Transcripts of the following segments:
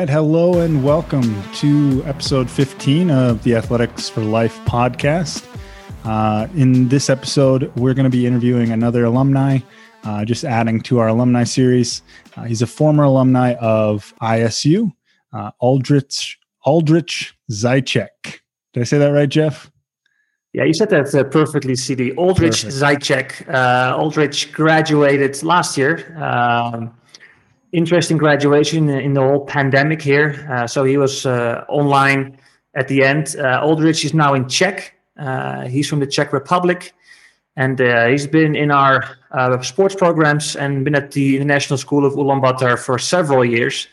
right, hello and welcome to episode 15 of the Athletics for Life podcast. Uh, in this episode, we're going to be interviewing another alumni, uh, just adding to our alumni series. Uh, he's a former alumni of ISU, uh, Aldrich Aldrich Zajac. Did I say that right, Jeff? Yeah, you said that uh, perfectly, CD. Aldrich Zajac. Uh, Aldrich graduated last year. Um, interesting graduation in the whole pandemic here. Uh, so he was uh, online at the end. Uh, Aldrich is now in Czech. Uh, he's from the Czech Republic. And uh, he's been in our uh, sports programs and been at the International School of Ulaanbaatar for several years.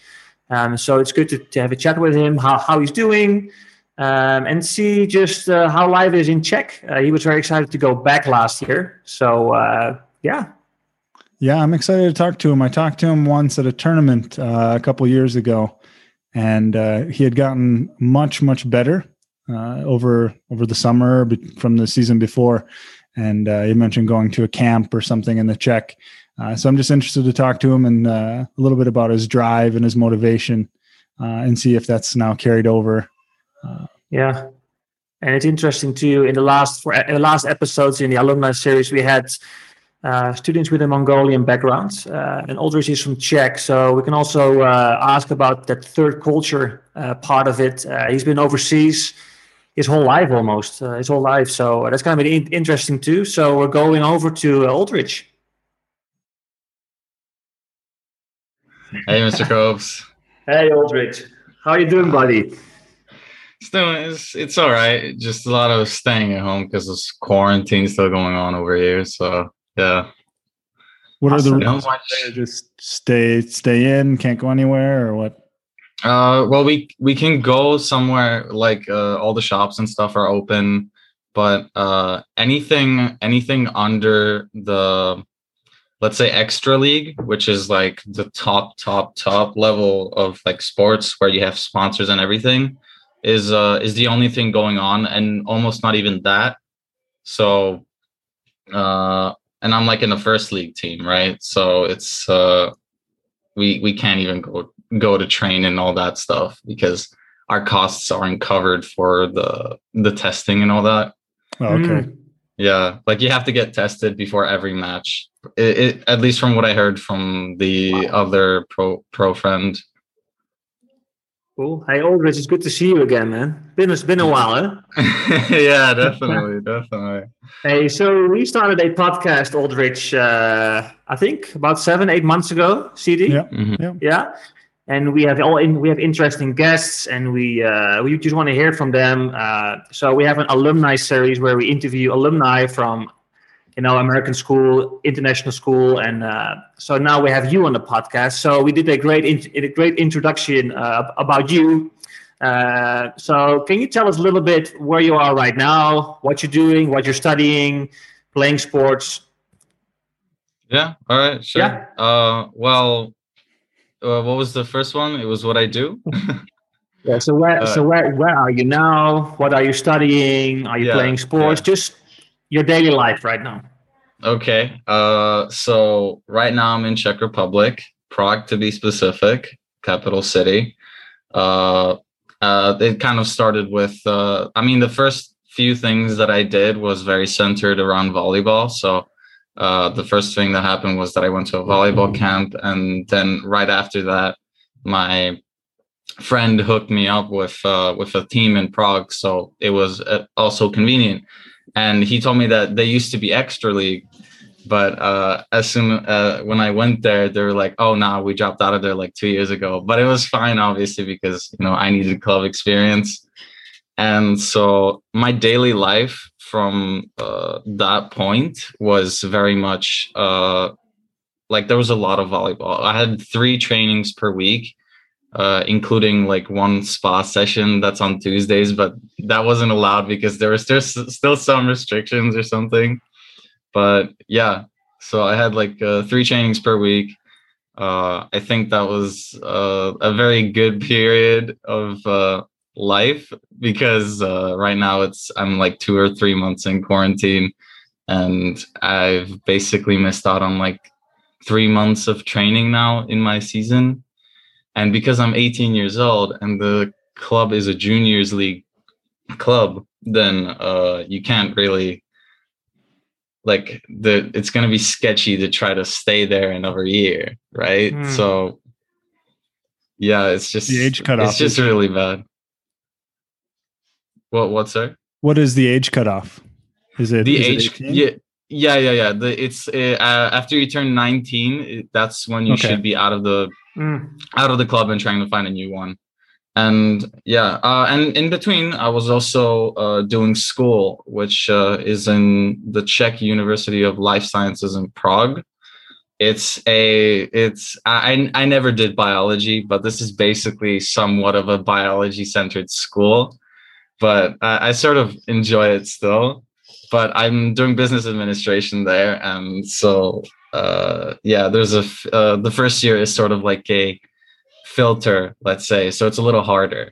Um, so it's good to, to, have a chat with him, how, how he's doing, um, and see just how life is in Czech. he was very excited to go back last year. So, yeah, yeah, I'm excited to talk to him. I talked to him once at a tournament uh, a couple years ago, and uh, he had gotten much, much better uh, over over the summer from the season before. And uh, he mentioned going to a camp or something in the Czech. Uh, so I'm just interested to talk to him and uh, a little bit about his drive and his motivation, and see if that's now carried over. yeah, and it's interesting too. In the last for in the last episodes in the alumni series, we had uh, students with a Mongolian background, uh, and Aldrich is from Czech, so we can also uh, ask about that third culture uh, part of it. Uh, he's been overseas his whole life almost, uh, his whole life, so that's going to be in- interesting too. So we're going over to Aldrich. Hey, Mr. Copes. hey, Aldrich. How are you doing, buddy? It's doing it's it's all right. Just a lot of staying at home because there's quarantine still going on over here. So yeah. What are the rules? Just stay stay in, can't go anywhere, or what? Uh, well, we we can go somewhere like uh, all the shops and stuff are open, but uh, anything anything under the let's say extra league, which is like the top top top level of like sports where you have sponsors and everything, is uh is the only thing going on, and almost not even that. So uh and I'm like in the first league team, right? So it's uh we we can't even go go to train and all that stuff because our costs aren't covered for the the testing and all that. Oh, okay. Mm. Yeah, like you have to get tested before every match. It, it, at least from what I heard from the wow. other pro pro friend Cool. Hey, Aldrich, it's good to see you again, man. Been it's been a while, huh? yeah, definitely, definitely. Hey, so we started a podcast, Aldrich. Uh, I think about seven, eight months ago. CD. Yeah. Mm-hmm. yeah. Yeah. And we have all in, we have interesting guests, and we uh, we just want to hear from them. Uh, so we have an alumni series where we interview alumni from you know American school, international school, and uh, so now we have you on the podcast. So we did a great in- a great introduction uh, about you. Uh, so can you tell us a little bit where you are right now, what you're doing, what you're studying, playing sports? Yeah. All right. Sure. Yeah. Uh, well, uh, what was the first one? It was what I do. yeah. So where uh, so where where are you now? What are you studying? Are you yeah, playing sports? Yeah. Just your daily life right now? Okay. Uh, so right now I'm in Czech Republic, Prague to be specific, capital city. Uh, uh, it kind of started with, uh, I mean, the first few things that I did was very centered around volleyball. So uh, the first thing that happened was that I went to a volleyball camp, and then right after that, my friend hooked me up with uh, with a team in Prague. So it was uh, also convenient and he told me that they used to be extra league but uh, as soon uh, when I went there, they were like, "Oh, nah, we dropped out of there like two years ago." But it was fine, obviously, because you know I needed club experience, and so my daily life from uh, that point was very much uh, like there was a lot of volleyball. I had three trainings per week, uh, including like one spa session that's on Tuesdays, but that wasn't allowed because there was just still some restrictions or something. But yeah, so I had like uh, three trainings per week. Uh, I think that was uh, a very good period of uh, life because right now it's I'm like two or three months in quarantine, and I've basically missed out on like three months of training now in my season And because I'm 18 years old and the club is a juniors league club, then uh, you can't really like the it's going to be sketchy to try to stay there another year, right? Hmm. So yeah, it's just The age cutoff It's just is- really bad. What what's that? What is the age cutoff? Is it the is age 18? yeah yeah yeah yeah the it's uh, after you turn 19 it- that's when you Okay. should be out of the Mm. out of the club and trying to find a new one. And yeah uh, and in between i was also uh, doing school which uh, is in the czech university of life sciences in prague. It's a it's I, I never did biology but this is basically somewhat of a biology centered school. But I, I sort of enjoy it still. But i'm doing business administration there and so uh yeah there's a uh, the first year is sort of like a filter let's say so it's a little harder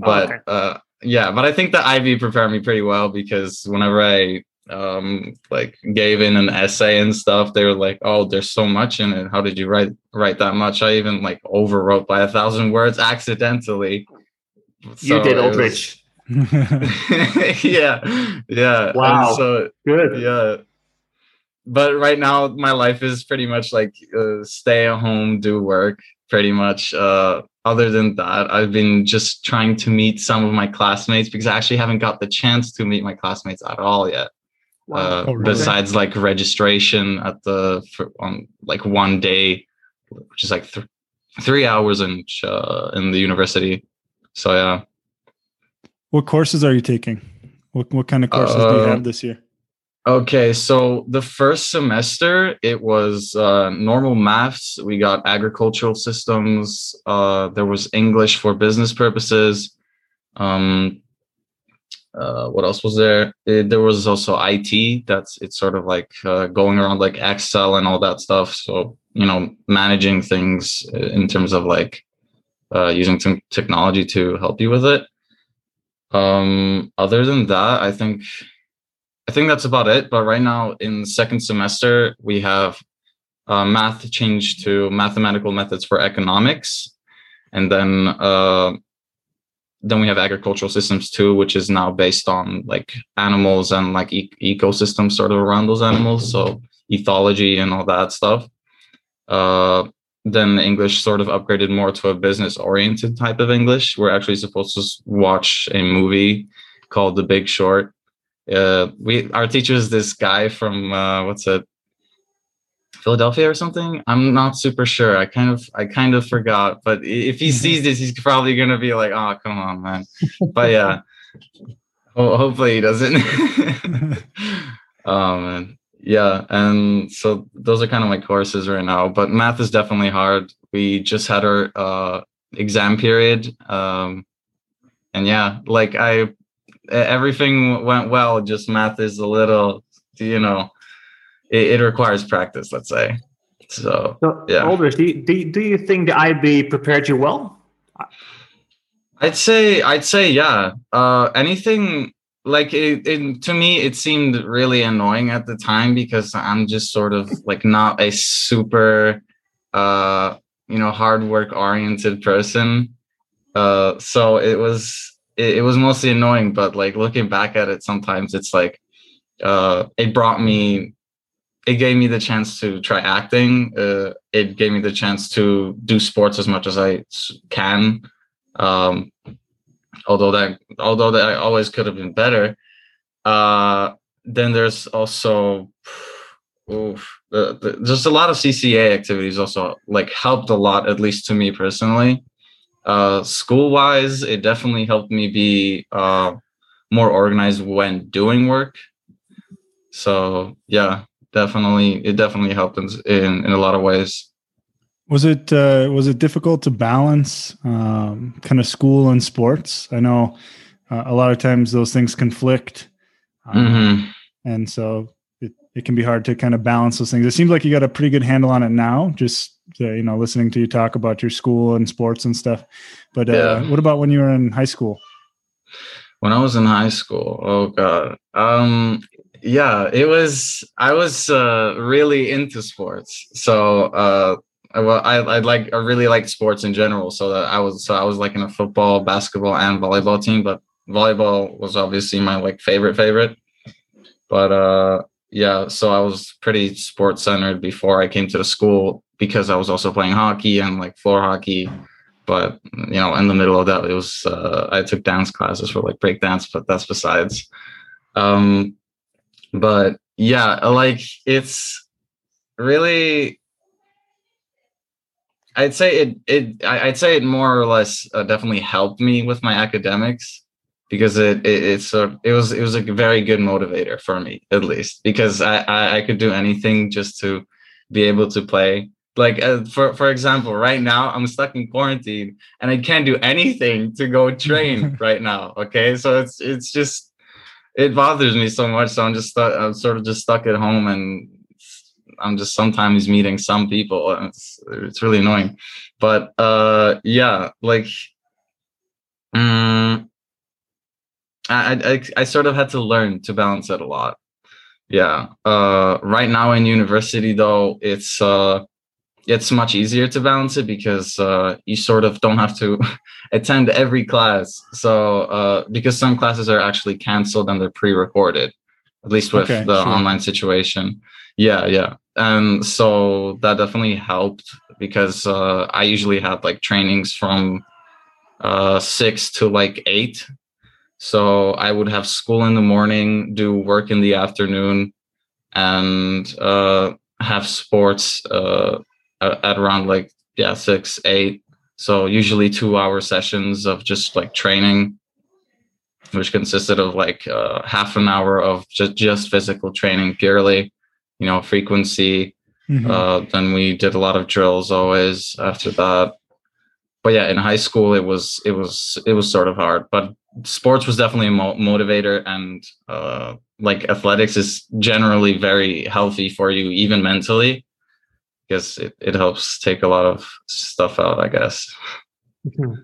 but okay. uh yeah but i think the ib prepared me pretty well because whenever i um like gave in an essay and stuff they were like oh there's so much in it how did you write write that much i even like overwrote by a thousand words accidentally You did, it was- Aldrich. yeah yeah And Wow. so Good. yeah but right now my life is pretty much like uh, stay at home do work pretty much uh other than that i've been just trying to meet some of my classmates because i actually haven't got the chance to meet my classmates at all yet uh, Oh, really? besides like registration at the for, on like one day which is like th- three hours in uh, in the university so yeah what courses are you taking? What what kind of courses do you Uh, have this year? Okay, so the first semester it was uh, normal maths. We got agricultural systems. Uh, there was English for business purposes. Um, uh, what else was there? It, there was also IT. That's it's sort of like uh, going around like Excel and all that stuff. So you know, managing things in terms of like uh, using some technology to help you with it. Um, other than that, I think I think that's about it. But right now in second semester, we have uh, math changed to mathematical methods for economics, and then uh, then we have agricultural systems too, which is now based on like animals and like e- ecosystems sort of around those animals. So ethology and all that stuff. Uh, then English sort of upgraded more to a business oriented type of English. We're actually supposed to watch a movie called The Big Short uh we our teacher is this guy from uh what's it? Philadelphia or something? I'm not super sure. I kind of i kind of forgot but if he sees this he's probably gonna be like oh come on man. But yeah. Ho- hopefully he doesn't. Um and yeah and so those are kind of my courses right now but math is definitely hard. We just had our uh exam period um and yeah like i everything went well just math is a little you know it, it requires practice let's say so So, Yeah. Aldrich, do you, do, you- do you think the IB prepared you well? I'd say I'd say yeah. Uh, anything like it, it to me it seemed really annoying at the time because I'm just sort of like not a super uh you know hard work oriented person. Uh, so it was it, it was mostly annoying, but like looking back at it, sometimes it's like uh it brought me it gave me the chance to try acting. Uh, it gave me the chance to do sports as much as I can um although that although that I always could have been better uh then there's also oof, the, just a lot of cca activities also like helped a lot at least to me personally uh school wise it definitely helped me be uh more organized when doing work so yeah definitely it definitely helped in in, in a lot of ways Was it uh, was it difficult to balance um, kind of school and sports? I know uh, a lot of times those things conflict, um, Mhm. and so it, it can be hard to kind of balance those things. It seems like you got a pretty good handle on it now. Just uh, you know, listening to you talk about your school and sports and stuff. But uh, Yeah. what about when you were in high school? when I was in high school. Oh god. Um yeah, it was I was uh really into sports. So uh well, I I like I really like sports in general. So that I was so I was like in a football, basketball, and volleyball team. But volleyball was obviously my like favorite favorite. But uh, yeah, so I was pretty sports centered before I came to the school because I was also playing hockey and like floor hockey. But you know, in the middle of that, it was uh, I took dance classes for like break dance, but that's besides. Um, but yeah, like it's really I'd say it it I'd say it more or less uh, definitely helped me with my academics because it, it it's a, it was it was a very good motivator for me at least because I, I, I could do anything just to be able to play like uh, for for example right now I'm stuck in quarantine and I can't do anything to go train right now okay so it's it's just it bothers me so much so I'm just stuck I'm sort of just stuck at home and I'm just sometimes meeting some people it's it's really annoying. But uh yeah, like um, I, I I sort of had to learn to balance it a lot. Yeah. Uh right now in university though, it's uh it's much easier to balance it because uh, you sort of don't have to attend every class. So uh, because some classes are actually canceled and they're pre-recorded, at least with okay, the sure. online situation. Yeah, yeah and so that definitely helped because uh, I usually had like trainings from uh, six to like eight. So I would have school in the morning, do work in the afternoon, and uh, have sports uh, at around like yeah six eight. So usually two hour sessions of just like training, which consisted of like uh, half an hour of just just physical training purely you know, frequency. Mm-hmm. Uh, then we did a lot of drills always after that. But yeah, in high school it was it was it was sort of hard, but sports was definitely a mo- motivator and uh, like athletics is generally very healthy for you even mentally because it, it helps take a lot of stuff out i guess mm-hmm.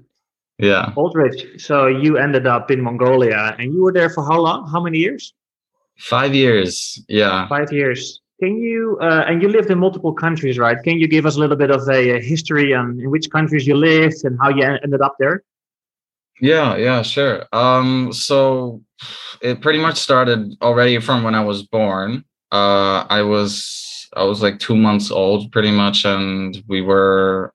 yeah Aldrich, so you ended up in mongolia and you were there for how long how many years five years yeah five years can you, uh, and you lived in multiple countries, right? Can you give us a little bit of a, a history on in which countries you lived and how you ended up there? Yeah, yeah, sure. Um, so it pretty much started already from when I was born. Uh, I was I was like two months old, pretty much, and we were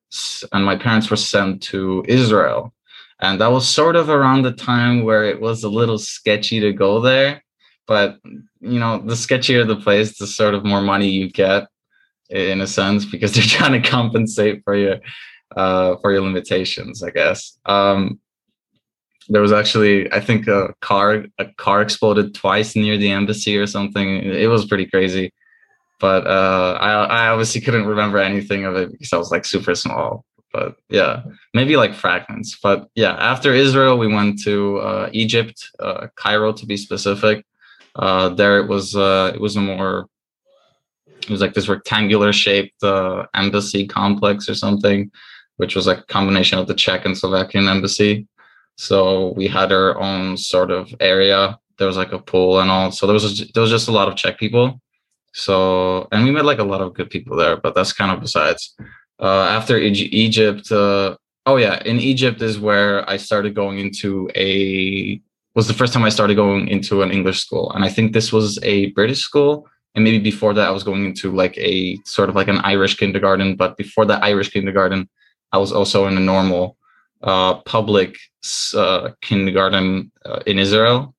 and my parents were sent to Israel, and that was sort of around the time where it was a little sketchy to go there but you know the sketchier the place the sort of more money you get in a sense because they're trying to compensate for your uh, for your limitations i guess. Um, there was actually i think a car a car exploded twice near the embassy or something. It was pretty crazy but uh, I, I obviously couldn't remember anything of it because i was like super small but yeah maybe like fragments but yeah after israel we went to uh, egypt uh, cairo to be specific uh, there it was uh, it was a more it was like this rectangular shaped uh, embassy complex or something, which was like a combination of the Czech and Slovakian embassy. So we had our own sort of area. There was like a pool and all. So there was there was just a lot of Czech people. So and we met like a lot of good people there, but that's kind of besides. Uh, after Egypt, uh, oh yeah, in Egypt is where I started going into a was the first time I started going into an English school. And I think this was a British school. And maybe before that, I was going into like a sort of like an Irish kindergarten. But before that Irish kindergarten, I was also in a normal uh, public uh, kindergarten uh, in Israel.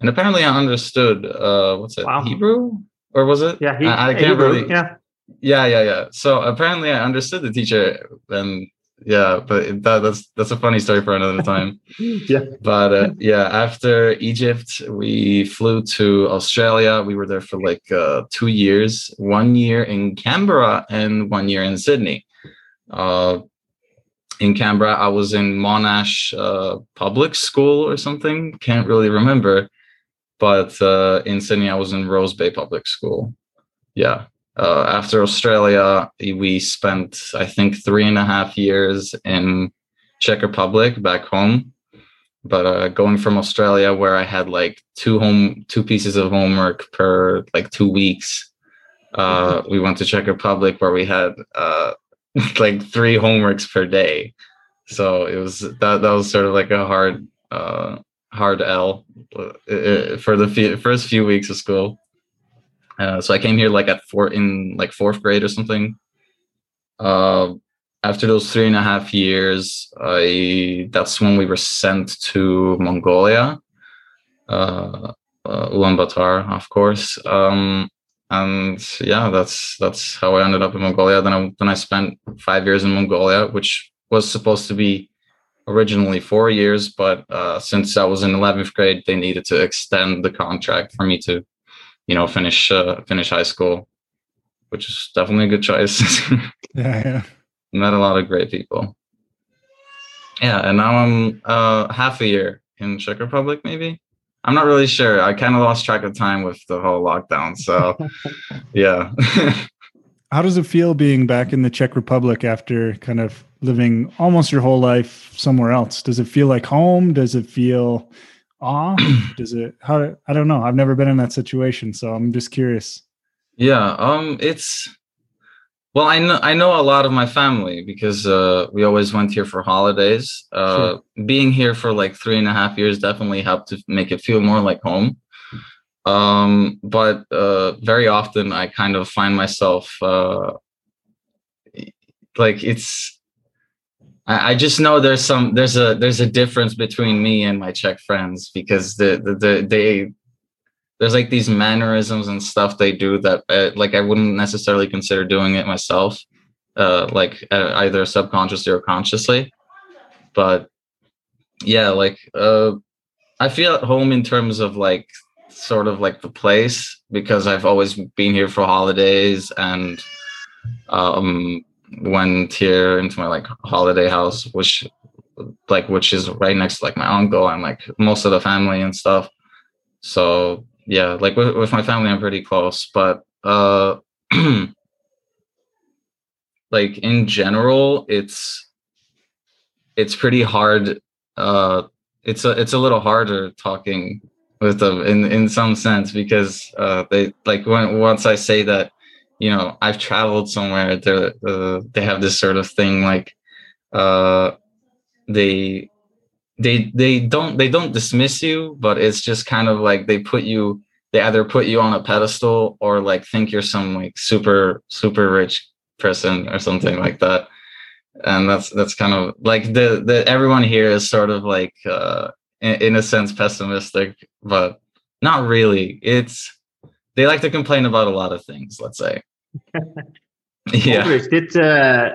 And apparently, I understood uh, what's it, wow. Hebrew? Or was it? Yeah, he, I, I can't really. Yeah. Yeah, yeah, yeah. So apparently, I understood the teacher, and yeah but that, that's that's a funny story for another time yeah but uh, yeah after egypt we flew to australia we were there for like uh, two years one year in canberra and one year in sydney uh, in canberra i was in monash uh, public school or something can't really remember but uh, in sydney i was in rose bay public school yeah uh, after Australia, we spent, I think, three and a half years in Czech Republic back home. But uh, going from Australia, where I had like two home, two pieces of homework per like two weeks, uh, we went to Czech Republic, where we had uh, like three homeworks per day. So it was that that was sort of like a hard uh hard L uh, for the first few weeks of school. Uh, so I came here like at four in like fourth grade or something. Uh, after those three and a half years, I that's when we were sent to Mongolia, uh, uh, Ulaanbaatar, of course. Um, and yeah, that's that's how I ended up in Mongolia. Then I then I spent five years in Mongolia, which was supposed to be originally four years, but uh, since I was in eleventh grade, they needed to extend the contract for me to, you know, finish uh, finish high school, which is definitely a good choice. yeah, yeah. Met a lot of great people. Yeah, and now I'm uh, half a year in Czech Republic, maybe. I'm not really sure. I kind of lost track of time with the whole lockdown. So, yeah. How does it feel being back in the Czech Republic after kind of living almost your whole life somewhere else? Does it feel like home? Does it feel awe? Does it how I don't know. I've never been in that situation, so I'm just curious. Yeah, um it's well, I know I know a lot of my family because uh, we always went here for holidays. Uh, sure. Being here for like three and a half years definitely helped to make it feel more like home. Um, but uh, very often I kind of find myself uh, like it's. I, I just know there's some there's a there's a difference between me and my Czech friends because the the, the they there's like these mannerisms and stuff they do that uh, like I wouldn't necessarily consider doing it myself, uh, like uh, either subconsciously or consciously. But yeah, like uh, I feel at home in terms of like sort of like the place because I've always been here for holidays and um went here into my like holiday house which like which is right next to like my uncle and like most of the family and stuff so yeah, like with, with my family, I'm pretty close, but uh, like in general, it's it's pretty hard. Uh, it's a it's a little harder talking with them in in some sense because uh, they like when once I say that you know I've traveled somewhere, they uh, they have this sort of thing like uh, they they they don't they don't dismiss you but it's just kind of like they put you they either put you on a pedestal or like think you're some like super super rich person or something like that. And that's that's kind of like the the everyone here is sort of like uh in, a sense pessimistic but not really it's they like to complain about a lot of things let's say yeah did uh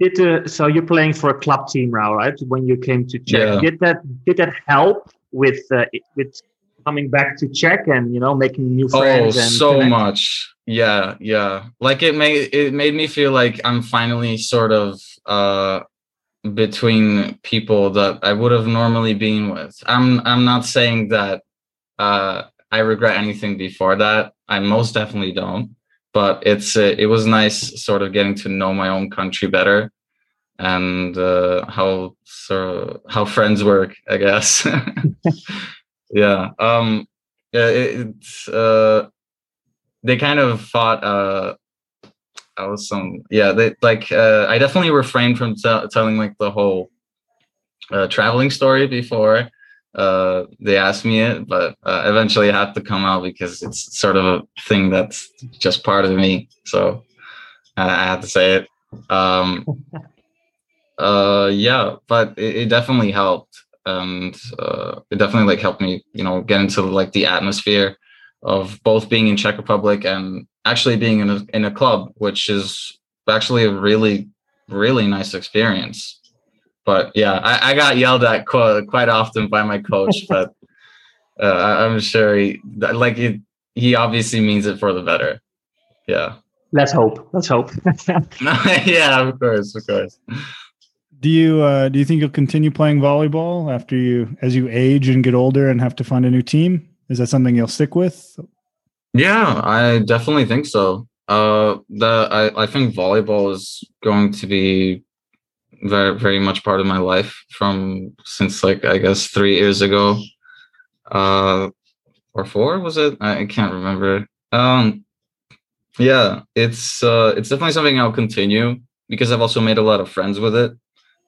did uh, so you're playing for a club team now, right? When you came to Czech, yeah. did that did that help with uh, with coming back to Czech and you know making new friends? Oh, so connect? much. Yeah, yeah. Like it made it made me feel like I'm finally sort of uh between people that I would have normally been with. I'm I'm not saying that uh I regret anything before that. I most definitely don't but it's uh, it was nice sort of getting to know my own country better and uh, how so how friends work i guess yeah um yeah it, it's uh they kind of thought uh i was some yeah they like uh i definitely refrained from t- telling like the whole uh, traveling story before uh, they asked me it, but uh, eventually it had to come out because it's sort of a thing that's just part of me. So I had to say it. Um, uh, yeah, but it, it definitely helped, and uh, it definitely like helped me, you know, get into like the atmosphere of both being in Czech Republic and actually being in a in a club, which is actually a really really nice experience but yeah, I, I got yelled at quite, quite often by my coach, but uh, I'm sure he like it, he obviously means it for the better. Yeah. Let's hope. Let's hope. yeah, of course, of course. Do you uh, do you think you'll continue playing volleyball after you as you age and get older and have to find a new team? Is that something you'll stick with? Yeah, I definitely think so. Uh, the I, I think volleyball is going to be very very much part of my life from since like I guess three years ago, uh, or four was it? I, can't remember. Um, yeah, it's uh, it's definitely something I'll continue because I've also made a lot of friends with it.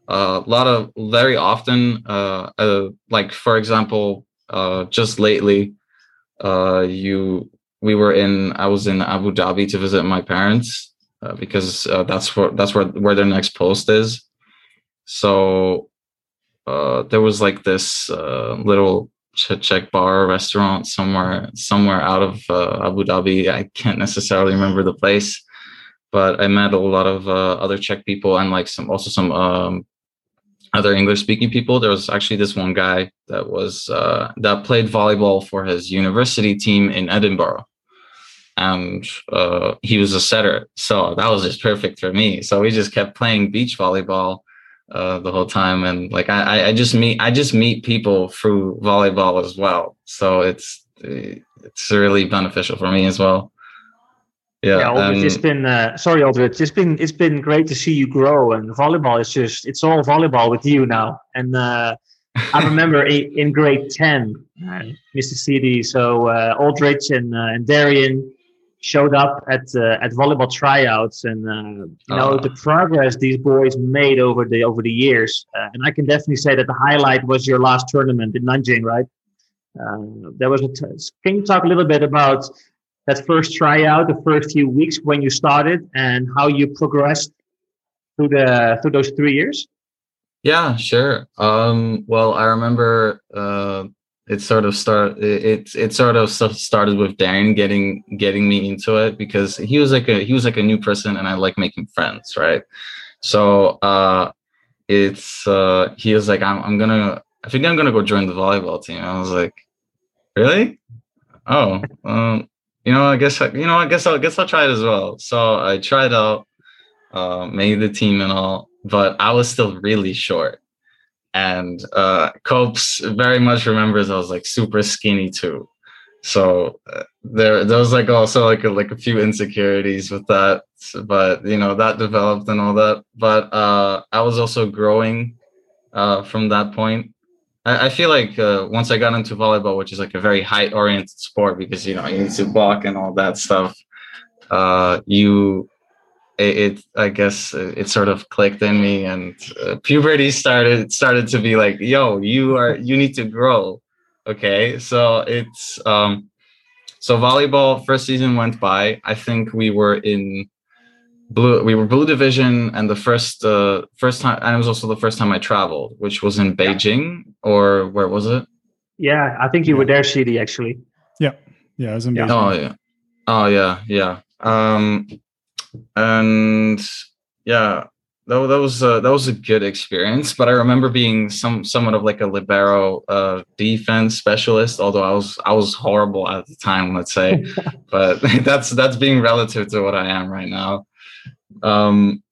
Uh, a lot of very often, uh, uh, like for example, uh, just lately, uh, you we were in I was in Abu Dhabi to visit my parents uh, because uh, that's where that's where where their next post is. So uh, there was like this uh, little Czech bar restaurant somewhere somewhere out of uh, Abu Dhabi. I can't necessarily remember the place, but I met a lot of uh, other Czech people and like some also some um, other English speaking people. There was actually this one guy that was that played volleyball for his university team in Edinburgh, and uh, he was a setter. So that was just perfect for me. So we just kept playing beach volleyball uh, the whole time, and like I, I just meet I just meet people through volleyball as well. So it's it's really beneficial for me as well. Yeah, yeah um, it's been uh, sorry, Aldrich. It's been it's been great to see you grow, and volleyball is just it's all volleyball with you now. And uh, I remember in grade ten, uh, Mr. CD, so uh, Aldrich and uh, and Darian showed up at uh, at volleyball tryouts, and uh, you know the progress these boys made over the over the years. Uh, and I can definitely say that the highlight was your last tournament in Nanjing, right? Uh, there was a. T- can you talk a little bit about that first tryout, the first few weeks when you started, and how you progressed through the through those three years? Yeah, sure. Um, well, I remember uh, it sort of start it it sort of started with Darren getting getting me into it because he was like a he was like a new person and I like making friends, right? So uh, it's uh, he was like I'm I'm gonna I think I'm gonna go join the volleyball team. I was like, really? Oh, um, you know, I guess you know, I guess I'll I guess I'll try it as well. So I tried out, uh, made the team and all, but I was still really short. And uh, Copes very much remembers I was like super skinny too. So uh, there, there was like also like a, like a few insecurities with that, but you know that developed and all that. But uh, I was also growing uh, from that point I, I feel like uh, once I got into volleyball, which is like a very height oriented sport because you know you need to block and all that stuff. Uh, you, it, it, I guess it sort of clicked in me, and uh, puberty started started to be like, yo, you are you need to grow. Okay, so it's um, so volleyball first season went by. I think we were in blue we were blue division and the first uh first time and it was also the first time i traveled which was in beijing yeah. or where was it? Yeah i think you yeah. were there cd actually. Yeah. Yeah i was in beijing. Oh yeah. Oh yeah. Yeah. Um and yeah that, that was uh, that was a good experience but i remember being some somewhat of like a libero uh defense specialist although i was i was horrible at the time let's say but that's that's being relative to what i am right now. Um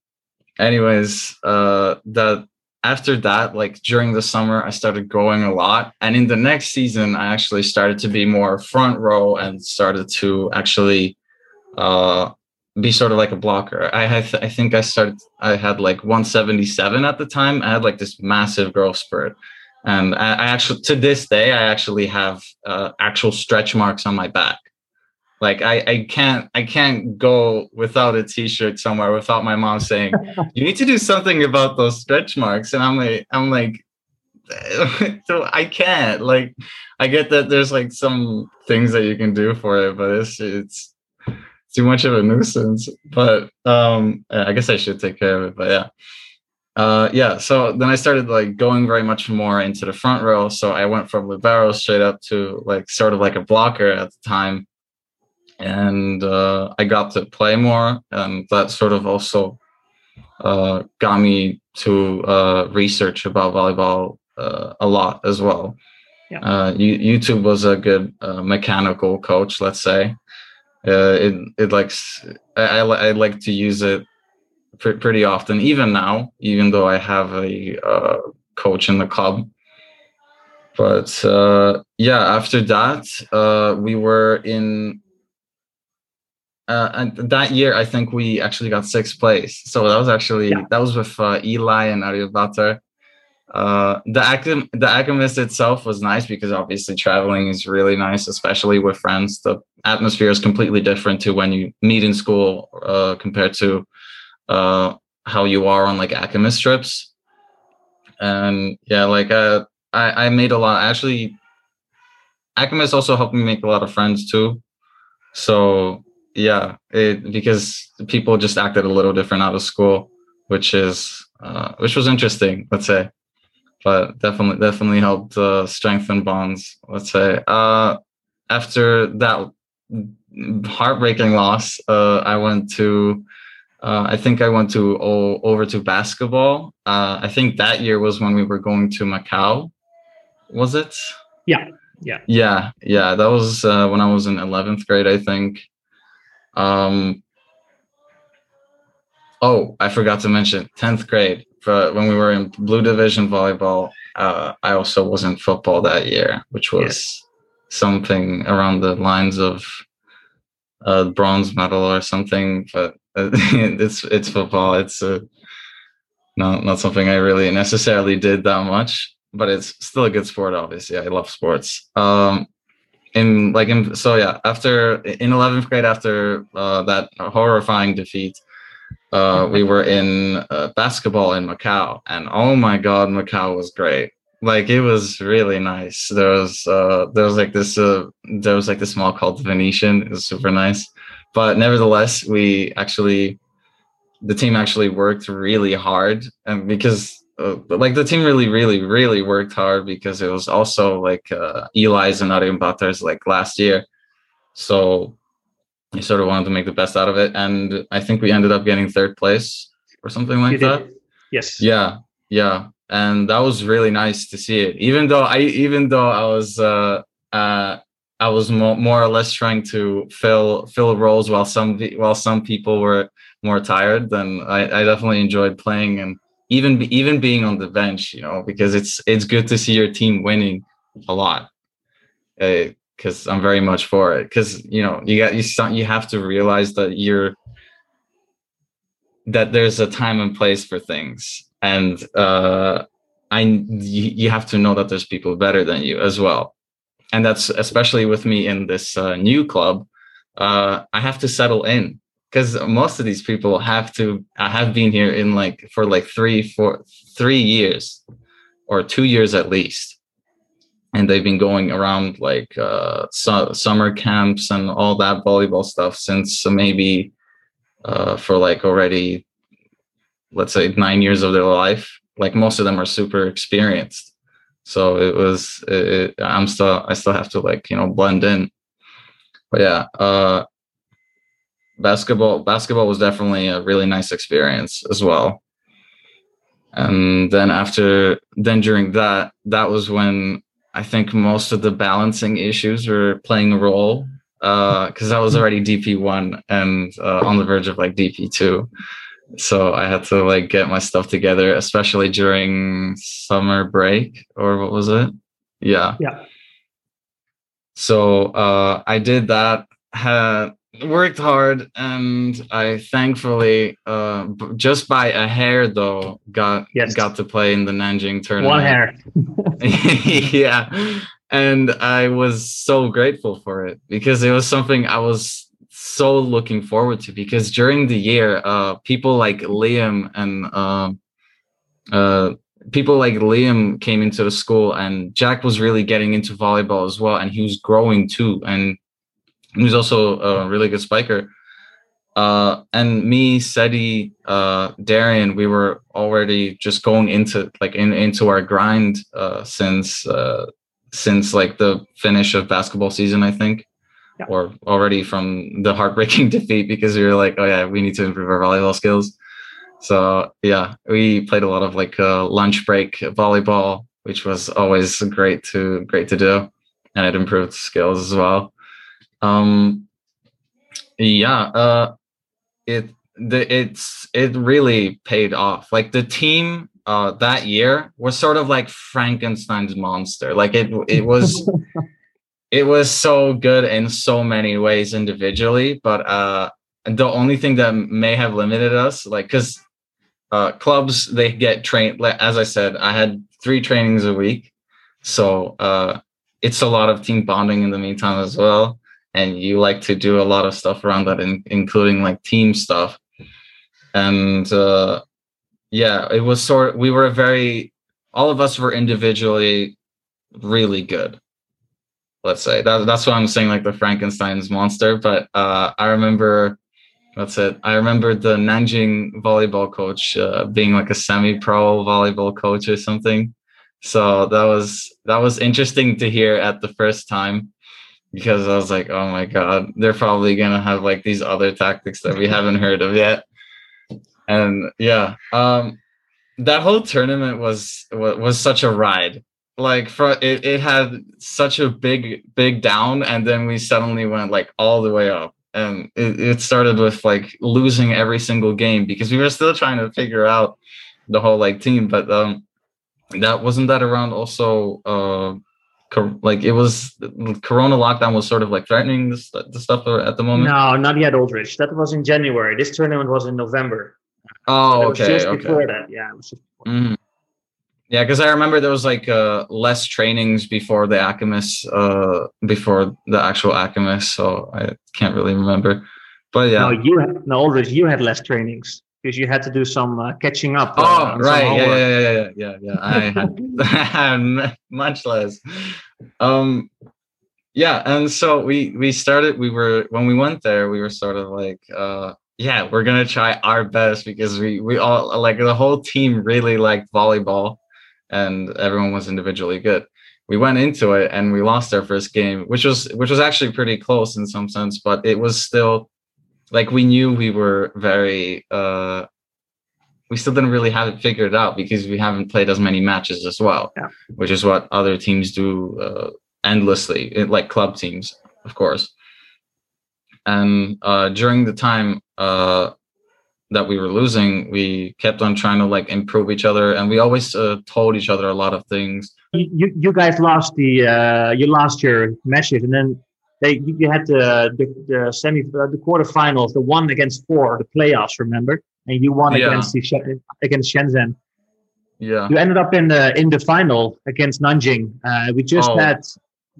anyways uh that after that like during the summer i started growing a lot and in the next season i actually started to be more front row and started to actually uh be sort of like a blocker i had i think i started i had like 177 at the time i had like this massive growth spurt and i, I actually to this day i actually have uh, actual stretch marks on my back like I, I can't I can't go without a t-shirt somewhere without my mom saying, you need to do something about those stretch marks. And I'm like, I'm like, so I can't. Like I get that there's like some things that you can do for it, but it's it's too much of a nuisance. But um I guess I should take care of it. But yeah. Uh, yeah, so then I started like going very much more into the front row. So I went from libero straight up to like sort of like a blocker at the time and uh, I got to play more, and that sort of also uh, got me to uh, research about volleyball uh, a lot as well. Yeah. Uh, YouTube was a good uh, mechanical coach, let's say. It it likes I, I, like to use it pr- pretty often, even now, even though I have a coach in the club. But yeah, after that, we were in uh, and that year I think we actually got sixth place. So that was actually yeah. that was with uh, Eli and Aryabhatar. Uh, the academ the ACAMIS itself was nice because obviously traveling is really nice, especially with friends. The atmosphere is completely different to when you meet in school uh, compared to uh, how you are on like ACAMIS trips. And yeah, like uh, I I made a lot. Actually, ACAMIS also helped me make a lot of friends too. So yeah, it because people just acted a little different out of school, which is uh, which was interesting. Let's say, but definitely definitely helped uh, strengthen bonds. Let's say uh, after that heartbreaking loss, uh, I went to. Uh, I think I went to oh, over to basketball. Uh, I think that year was when we were going to Macau. Was it? Yeah, yeah, yeah, yeah. That was uh, when I was in eleventh grade, I think. Um. Oh, I forgot to mention tenth grade. But when we were in blue division volleyball, uh, I also was in football that year, which was yes. something around the lines of a bronze medal or something, but it's it's football. It's uh, not not something I really necessarily did that much, but it's still a good sport. Obviously, I love sports. Um, in like in so yeah, after in eleventh grade, after uh, that horrifying defeat, uh, we were in uh, basketball in Macau, and oh my god, Macau was great. Like it was really nice. There was uh there was like this uh there was like this mall called venetian. It was super nice. But nevertheless we actually the team actually worked really hard and because uh, like the team really really really worked hard because it was also like uh eli's and Arjen Butter's like last year. So he sort of wanted to make the best out of it and i think we ended up getting third place or something like that yes yeah yeah and that was really nice to see it. Even though I, even though I was, uh, uh, I was more, more or less trying to fill fill roles while some while some people were more tired. Then I, I definitely enjoyed playing and even even being on the bench, you know, because it's it's good to see your team winning a lot. Because I'm very much for it. Because you know you got you you have to realize that you're that there's a time and place for things and uh, I you, you have to know that there's people better than you as well, and that's especially with me in this uh, new club. Uh, I have to settle in because most of these people have to I have been here in like for like three four three years or two years at least and they've been going around like uh, su- summer camps and all that volleyball stuff since maybe uh, for like already let's say nine years of their life. Like most of them are super experienced. So it was it, i'm still i still have to like you know blend in. But yeah uh basketball basketball was definitely a really nice experience as well. And then after then during that that was when i think most of the balancing issues were playing a role because uh, i was already dp1 and uh, on the verge of like dp2 so I had to like get my stuff together, especially during summer break or what was it? Yeah. Yeah. So uh, I did that. Had worked hard, and I thankfully, uh, just by a hair though, got yes. got to play in the Nanjing tournament. One hair. yeah, and I was so grateful for it because it was something I was so looking forward to because during the year, uh, people like Liam and uh, uh, people like Liam came into the school, and Jack was really getting into volleyball as well, and he was growing too, and he was also a really good spiker. Uh, and me, Seti, uh, Darian, we were already just going into like in, into our grind uh, since uh, since like the finish of basketball season, I think yeah. or already from the heartbreaking defeat because we were like, oh yeah, we need to improve our volleyball skills. So yeah, we played a lot of like uh, lunch break volleyball, which was always great to great to do, and it improved skills as well. Um, yeah, uh, it the it's it really paid off. Like the team uh, that year was sort of like Frankenstein's monster. Like it it was it was so good in so many ways individually, but uh, the only thing that may have limited us, like, because uh, clubs they get trained. As I said, I had three trainings a week, so uh, it's a lot of team bonding in the meantime as well. And you like to do a lot of stuff around that, in, including like team stuff. And uh, yeah, it was sort. We were very. All of us were individually really good. Let's say that, that's what I'm saying, like the Frankenstein's monster. But uh, I remember that's it. I remember the Nanjing volleyball coach uh, being like a semi-pro volleyball coach or something. So that was that was interesting to hear at the first time because I was like, oh my god, they're probably gonna have like these other tactics that we haven't heard of yet. And yeah, um, that whole tournament was was, was such a ride. Like for it, it had such a big big down, and then we suddenly went like all the way up. And it, it started with like losing every single game because we were still trying to figure out the whole like team. But um, that wasn't that around also uh like it was corona lockdown was sort of like threatening the, the stuff at the moment? No not yet aldrich. That was in january. This tournament was in november. Oh okay just okay. before that. Yeah mm-hmm. yeah because i remember there was like uh less trainings before the ACAMIS uh before the actual ACAMIS so i can't really remember. But yeah. No you had, no aldrich you had less trainings because you had to do some uh, catching up. Uh, oh, right. Yeah, yeah, yeah, yeah, yeah, yeah. I had, I had much less. Um, yeah, and so we we started. We were when we went there, we were sort of like, uh, yeah, we're gonna try our best because we we all like the whole team really liked volleyball, and everyone was individually good. We went into it and we lost our first game, which was which was actually pretty close in some sense, but it was still like we knew we were very uh we still didn't really have it figured out because we haven't played as many matches as well yeah. which is what other teams do uh, endlessly like club teams of course and uh during the time uh that we were losing we kept on trying to like improve each other and we always uh, told each other a lot of things you you guys lost the uh you lost your matches and then they you had the the, the semi uh, the quarterfinals, the one against four, the playoffs. Remember, and you won yeah. against the against Shenzhen. Yeah, you ended up in the in the final against Nanjing. Uh, we just oh. had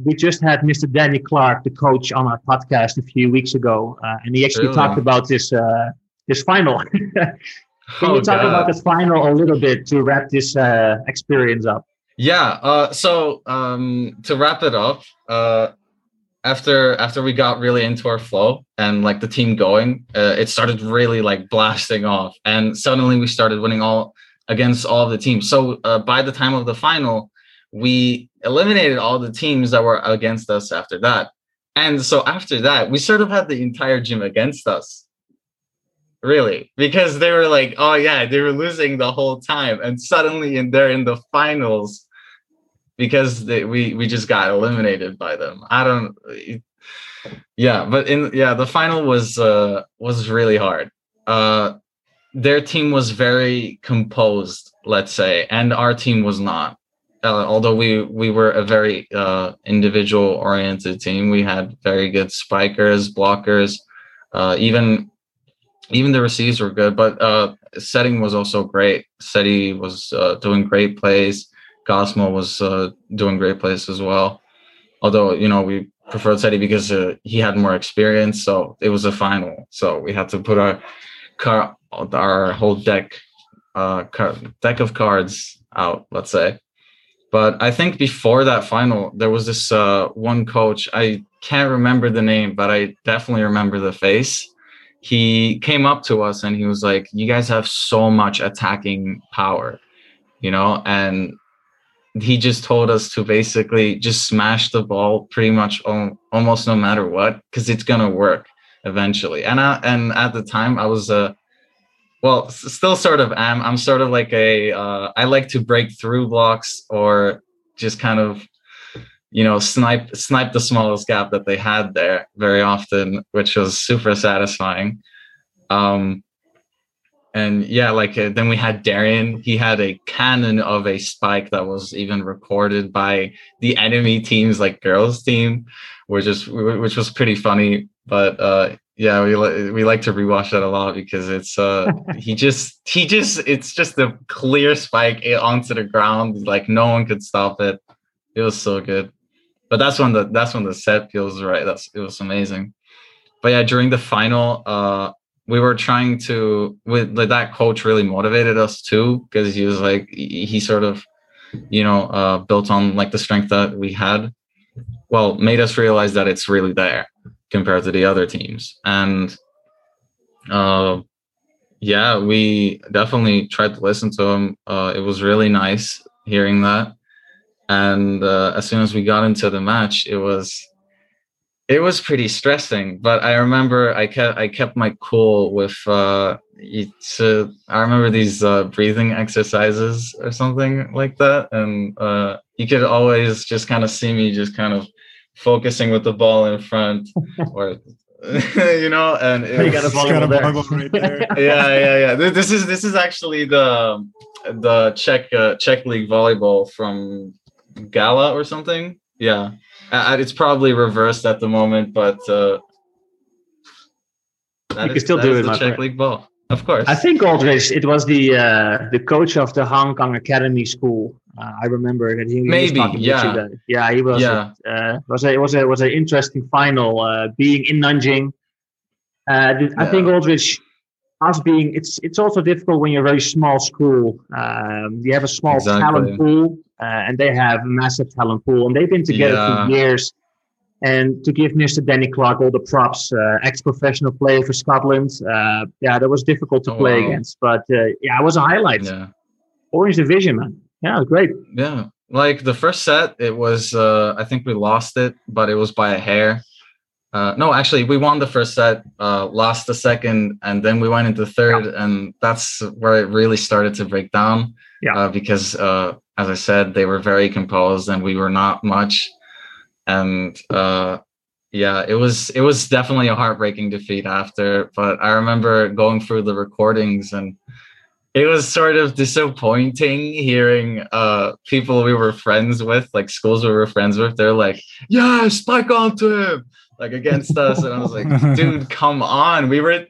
we just had Mr. Danny Clark, the coach, on our podcast a few weeks ago, uh, and he actually really? talked about this uh, this final. Can oh, you talk God. about the final a little bit to wrap this uh, experience up? Yeah. Uh, so um, to wrap it up, uh, after after we got really into our flow and like the team going, uh, it started really like blasting off, and suddenly we started winning all against all of the teams. So uh, by the time of the final, we eliminated all the teams that were against us after that. And so after that, we sort of had the entire gym against us. Really, because they were like, oh yeah, they were losing the whole time, and suddenly in they're in the finals because they, we we just got eliminated by them. I don't. Yeah, but in yeah, the final was uh was really hard. Uh, their team was very composed, let's say, and our team was not. Uh, although we we were a very uh, individual oriented team, we had very good spikers, blockers, uh, even even the receives were good. But uh, setting was also great. Seti was uh, doing great plays. Cosmo was uh, doing great plays as well. Although you know we preferred Seti because uh, he had more experience, so it was a final. So we had to put our car our whole deck uh, deck of cards out, let's say. But I think before that final, there was this uh, one coach. I can't remember the name, but I definitely remember the face. He came up to us and he was like, "You guys have so much attacking power, you know, and he just told us to basically just smash the ball pretty much almost no matter what because it's gonna work eventually. And I, and at the time I was a well, still sort of am. I'm sort of like a uh, I like to break through blocks or just kind of you know snipe snipe the smallest gap that they had there very often, which was super satisfying. Um, and yeah like uh, then we had darian. He had a cannon of a spike that was even recorded by the enemy team's like girls team which is which was pretty funny. But uh yeah we we like to rewatch that a lot because it's uh he just he just it's just a clear spike onto the ground. Like no one could stop it. It was so good. But that's when the that's when the set feels right. That's it was amazing. But yeah during the final uh we were trying to with like, that coach really motivated us too because he was like he, sort of you know uh, built on like the strength that we had. Well made us realize that it's really there compared to the other teams. And uh yeah we definitely tried to listen to him. Uh it was really nice hearing that. And uh, as soon as we got into the match it was it was pretty stressing but i remember i kept i kept my cool with uh it's uh, i remember these uh breathing exercises or something like that and uh you could always just kind of see me just kind of focusing with the ball in front or you know and it you got a volleyball right there. yeah yeah yeah. This is this is actually the the czech uh, czech league volleyball from gala or something. Yeah uh, it's probably reversed at the moment, but uh, you can still do it. The Czech friend. League ball, of course. I think Aldrich, it was the uh, the coach of the Hong Kong Academy School. Uh, I remember that he, maybe was yeah yeah he was yeah uh, was a, it was a was an interesting final uh, being in Nanjing. Uh, yeah. I think Aldrich us being it's it's also difficult when you're a very small school. Um, you have a small exactly. talent pool, uh, and they have a massive talent pool, and they've been together yeah. for years. And to give Mr. Danny Clark all the props, uh, ex-professional player for Scotland, uh, yeah, that was difficult to oh, play wow. against, but uh, yeah, it was a highlight. Yeah. Orange Division, man, yeah, great. Yeah, like the first set, it was uh, I think we lost it, but it was by a hair uh, no, actually, we won the first set, uh, lost the second, and then we went into third, yeah. and that's where it really started to break down. Yeah. Uh, because, uh, as I said, they were very composed, and we were not much. And uh, yeah, it was it was definitely a heartbreaking defeat after. But I remember going through the recordings, and it was sort of disappointing hearing uh, people we were friends with, like schools we were friends with. They're like, "Yeah, spike onto him." like against us and i was like dude come on we were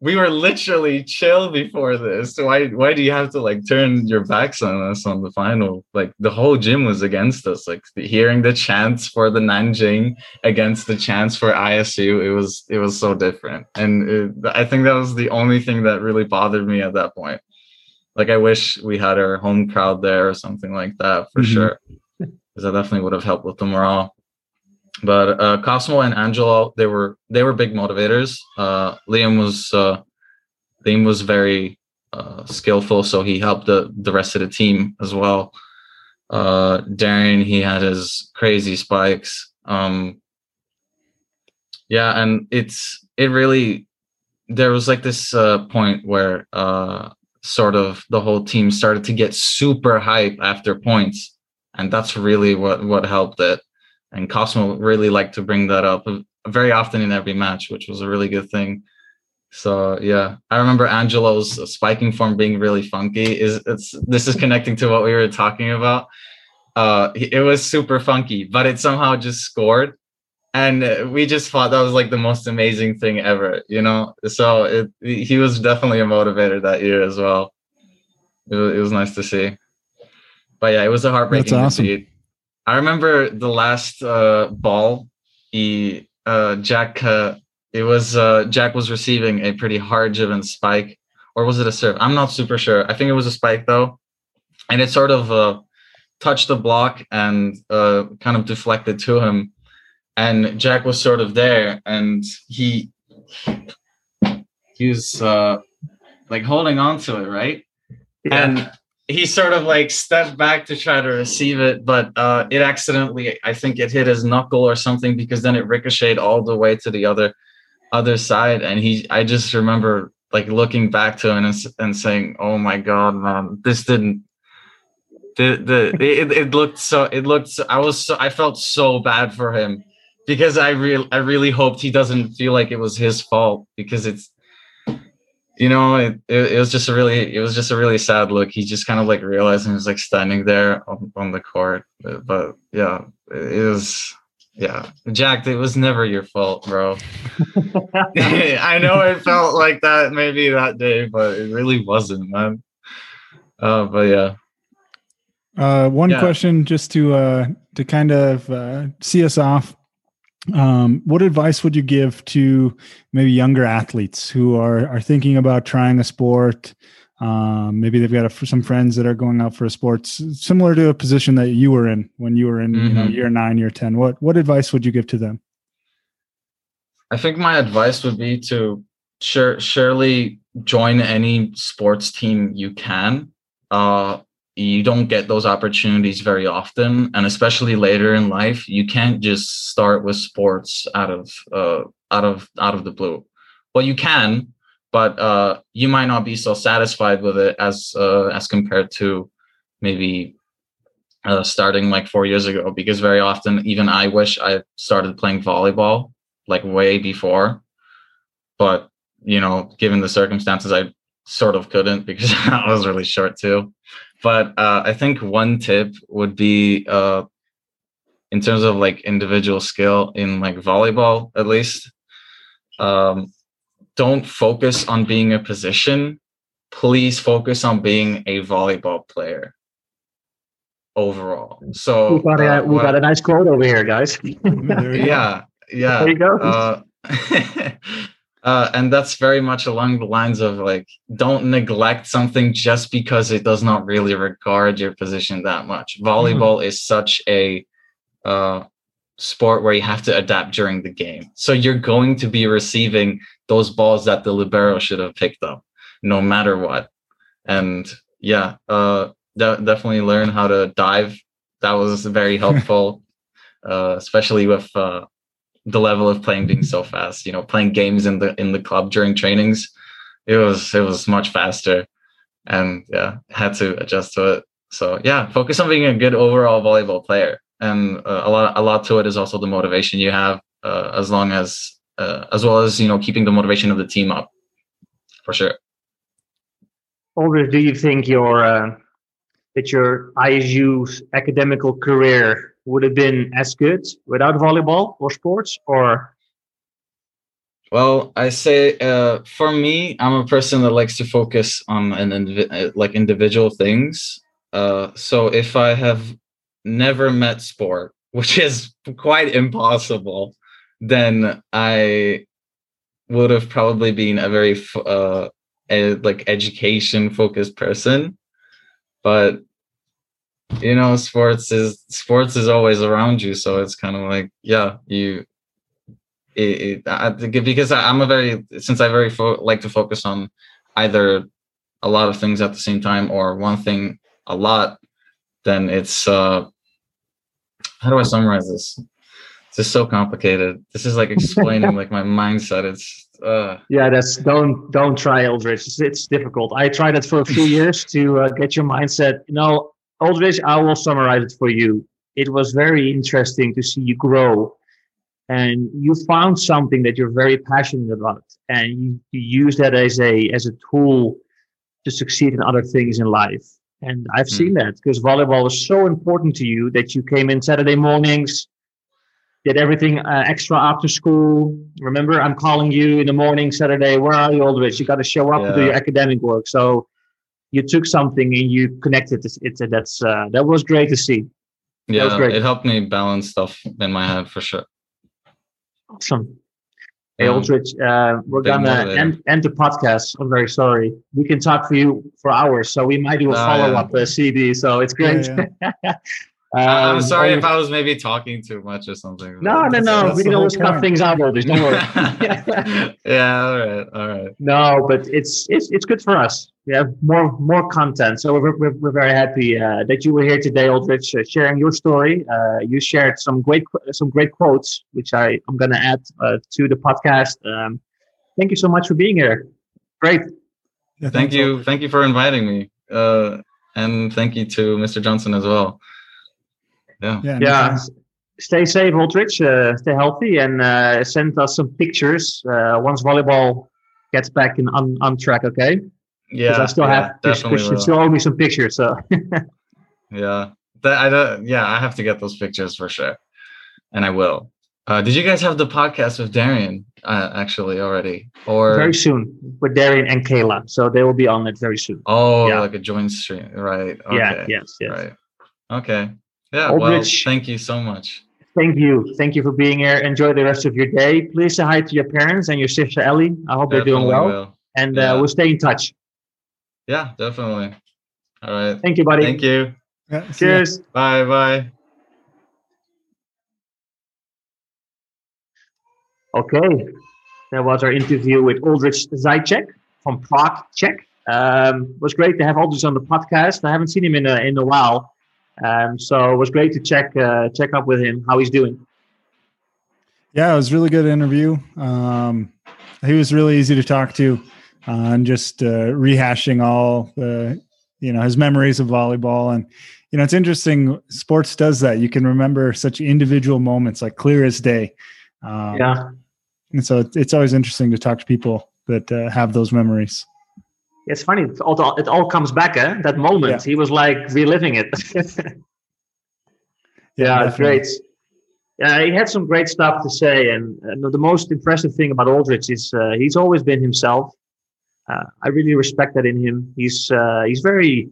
we were literally chill before this. Why why do you have to like turn your backs on us on the final? Like the whole gym was against us like hearing the chants for the nanjing against the chants for isu it was it was so different. And it, i think that was the only thing that really bothered me at that point. Like i wish we had our home crowd there or something like that for mm-hmm. sure because that definitely would have helped with the morale but uh, Cosmo and Angelo, they were they were big motivators. Uh, Liam was uh, Liam was very uh, skillful, so he helped the the rest of the team as well. Uh, Darian, he had his crazy spikes. Um, yeah, and it's it really there was like this uh, point where uh, sort of the whole team started to get super hype after points, and that's really what what helped it and Cosmo really liked to bring that up very often in every match, which was a really good thing. So yeah, I remember Angelo's spiking form being really funky. Is it's this is connecting to what we were talking about. Uh, it was super funky, but it somehow just scored, and we just thought that was like the most amazing thing ever, you know. So it he was definitely a motivator that year as well. It was, it was nice to see. But yeah, it was a heartbreaking That's awesome. defeat. I remember the last uh, ball. He uh, Jack. Uh, it was uh, Jack was receiving a pretty hard driven spike, or was it a serve? I'm not super sure. I think it was a spike though, and it sort of uh, touched the block and uh, kind of deflected to him. And Jack was sort of there, and he he was uh, like holding on to it, right? Yeah. And he sort of like stepped back to try to receive it, but uh, it accidentally, I think it hit his knuckle or something because then it ricocheted all the way to the other other side. And he, I just remember like looking back to him and, and saying, "Oh my god, man, this didn't." The the it, it looked so it looked so, I was so I felt so bad for him because I real I really hoped he doesn't feel like it was his fault because it's you know, it, it, it, was just a really, it was just a really sad look. He just kind of like realized he was like standing there on, on the court. But, but yeah, it was, yeah, Jack, it was never your fault, bro. I know it felt like that maybe that day, but it really wasn't, man. Uh, but yeah. Uh, one yeah. question just to uh, to kind of uh, see us off. Um, what advice would you give to maybe younger athletes who are are thinking about trying a sport? Um, maybe they've got a, some friends that are going out for a sports similar to a position that you were in when you were in mm-hmm. you know, mm-hmm. year nine, year ten. What what advice would you give to them? I think my advice would be to sure surely join any sports team you can. Uh, you don't get those opportunities very often and especially later in life you can't just start with sports out of uh, out of out of the blue. Well you can but uh, you might not be so satisfied with it as uh, as compared to maybe uh, starting like four years ago because very often even i wish i started playing volleyball like way before. But you know given the circumstances i sort of couldn't because i was really short too but uh, I think one tip would be uh, in terms of like individual skill in like volleyball, at least. Um, don't focus on being a position. Please focus on being a volleyball player overall. So we got a, uh, we got a nice quote over here, guys. yeah, yeah. There you go. Uh, and that's very much along the lines of like, don't neglect something just because it does not really regard your position that much. Volleyball mm. is such a uh, sport where you have to adapt during the game. So you're going to be receiving those balls that the libero should have picked up, no matter what. And yeah, uh, de- definitely learn how to dive. That was very helpful, uh, especially with uh, the level of playing being so fast. You know, playing games in the in the club during trainings, it was it was much faster, and yeah, had to adjust to it. So yeah, focus on being a good overall volleyball player, and uh, a lot a lot to it is also the motivation you have, uh, as long as uh, as well as you know keeping the motivation of the team up, for sure. Older, do you think your uh, that your ISU academical career would have been as good without volleyball or sports or? Well i say uh, for me i'm a person that likes to focus on an uh, like individual things. Uh, so if i have never met sport which is quite impossible then i would have probably been a very uh, a, like education focused person. But you know sports is sports is always around you. So it's kind of like yeah you it, it I, because i'm a very since i very fo- like to focus on either a lot of things at the same time or one thing a lot then it's uh how do i summarize this? This is so complicated. This is like explaining like my mindset. It's uh yeah that's don't don't try Aldrich it's, it's difficult. I tried it for a few years to uh, get your mindset you know Aldrich, I will summarize it for you. It was very interesting to see you grow and you found something that you're very passionate about and you, you use that as a as a tool to succeed in other things in life. And I've mm. seen that because volleyball was so important to you that you came in Saturday mornings, did everything uh, extra after school. Remember, I'm calling you in the morning Saturday. Where are you, Aldrich? You got to show up yeah. to do your academic work. So you took something and you connected it. It's that's uh, that was great to see. Yeah, it helped me balance stuff in my head for sure. Awesome. Hey, um, Aldrich, uh, we're gonna end, end the podcast. I'm very sorry. We can talk for you for hours, so we might do a follow up yeah. uh, CD. So it's great. Yeah, yeah. Um, I'm sorry if I was maybe talking too much or something. No, no, no. we can always cut things out, Aldrich. Don't worry. yeah, all right, all right. No, but it's it's it's good for us. We have more more content, so we're we're, we're very happy uh, that you were here today, Aldrich, uh, sharing your story. Uh, you shared some great some great quotes, which I I'm gonna add uh, to the podcast. Um, thank you so much for being here. Great. Yeah, thank you, thank you for inviting me, uh, and thank you to Mr. Johnson as well. Yeah. Yeah. yeah. Stay safe, Aldrich. Uh, stay healthy, and uh, send us some pictures uh, once volleyball gets back in on, on track. Okay. Yeah. I still yeah, have definitely still owe me some pictures. So. yeah. That I don't. Yeah, I have to get those pictures for sure, and I will. Uh, did you guys have the podcast with Darian uh, actually already, or very soon with Darian and Kayla? So they will be on it very soon. Oh, yeah. like a joint stream, right? Okay. Yeah. Yes. Yes. Right. Okay. Yeah. Aldrich, well, thank you so much. Thank you. Thank you for being here. Enjoy the rest of your day. Please say hi to your parents and your sister Ellie. I hope Definitely they're doing well. will. And Yeah. uh, we'll stay in touch. Yeah, definitely. All right. Thank you, buddy. Thank you. Yeah, see ya. Cheers. Bye bye. Okay, that was our interview with Aldrich Zajcek from Prague, Czech. Um, it was great to have Aldrich on the podcast. I haven't seen him in a in a while, um, so it was great to check uh, check up with him how he's doing. Yeah, it was a really good interview. Um, he was really easy to talk to, uh, and just uh, rehashing all the, you know, his memories of volleyball. And you know, it's interesting. Sports does that. You can remember such individual moments, like clear as day. Um, Yeah, And so it's always interesting to talk to people that uh, have those memories. It's funny. It all it all comes back. Eh? That moment, Yeah. he was like reliving it. yeah, it's definitely. great. Yeah, he had some great stuff to say, and uh, the most impressive thing about Aldrich is uh, he's always been himself. Uh, I really respect that in him. He's uh, he's very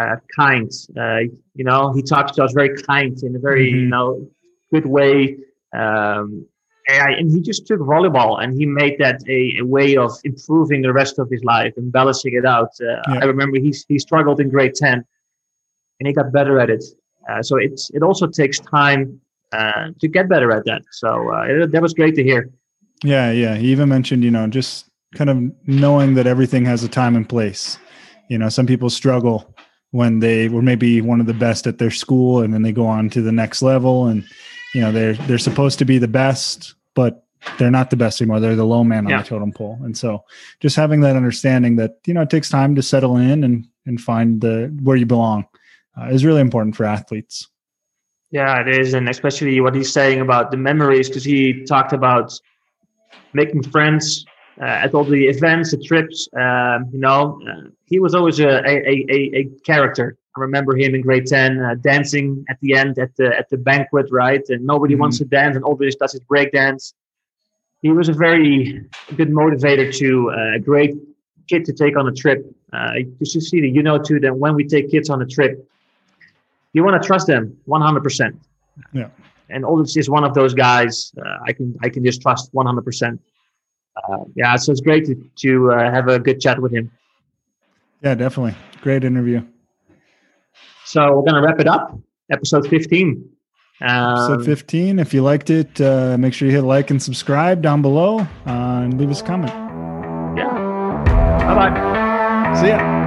uh, kind. Uh, you know, he talks to us very kind in a very you Mhm. know good way. Um, and, and he just took volleyball and he made that a, a way of improving the rest of his life and balancing it out. Uh, Yeah. I remember he he struggled in grade ten, and he got better at it. Uh, so it's it also takes time uh, to get better at that. So uh, it, that was great to hear. Yeah, yeah. He even mentioned, you know, just kind of knowing that everything has a time and place. You know, some people struggle when they were maybe one of the best at their school and then they go on to the next level and you know, they're they're supposed to be the best, but they're not the best anymore. They're the low man on Yeah. the totem pole. And so just having that understanding that, you know, it takes time to settle in and and find the where you belong uh, is really important for athletes. Yeah, it is, and especially what he's saying about the memories, because he talked about making friends at all the events, the trips. Um, you know, uh, he was always a, a, a, a character. I remember him in grade ten uh, dancing at the end at the at the banquet, right? And nobody Mhm. wants to dance, and Aldrich does his break dance. He was a very good motivator to uh, a great kid to take on a trip. Uh, you should see that you know too that when we take kids on a trip, you want to trust them 100%. Yeah. And Aldrich is one of those guys uh, I can I can just trust 100%. Uh, yeah, so it's great to, to uh, have a good chat with him. Yeah, definitely. Great interview. So we're gonna wrap it up. Episode 15. episode Um, 15 if you liked it uh, make sure you hit like and subscribe down below uh, and leave us a comment yeah. Bye bye. see ya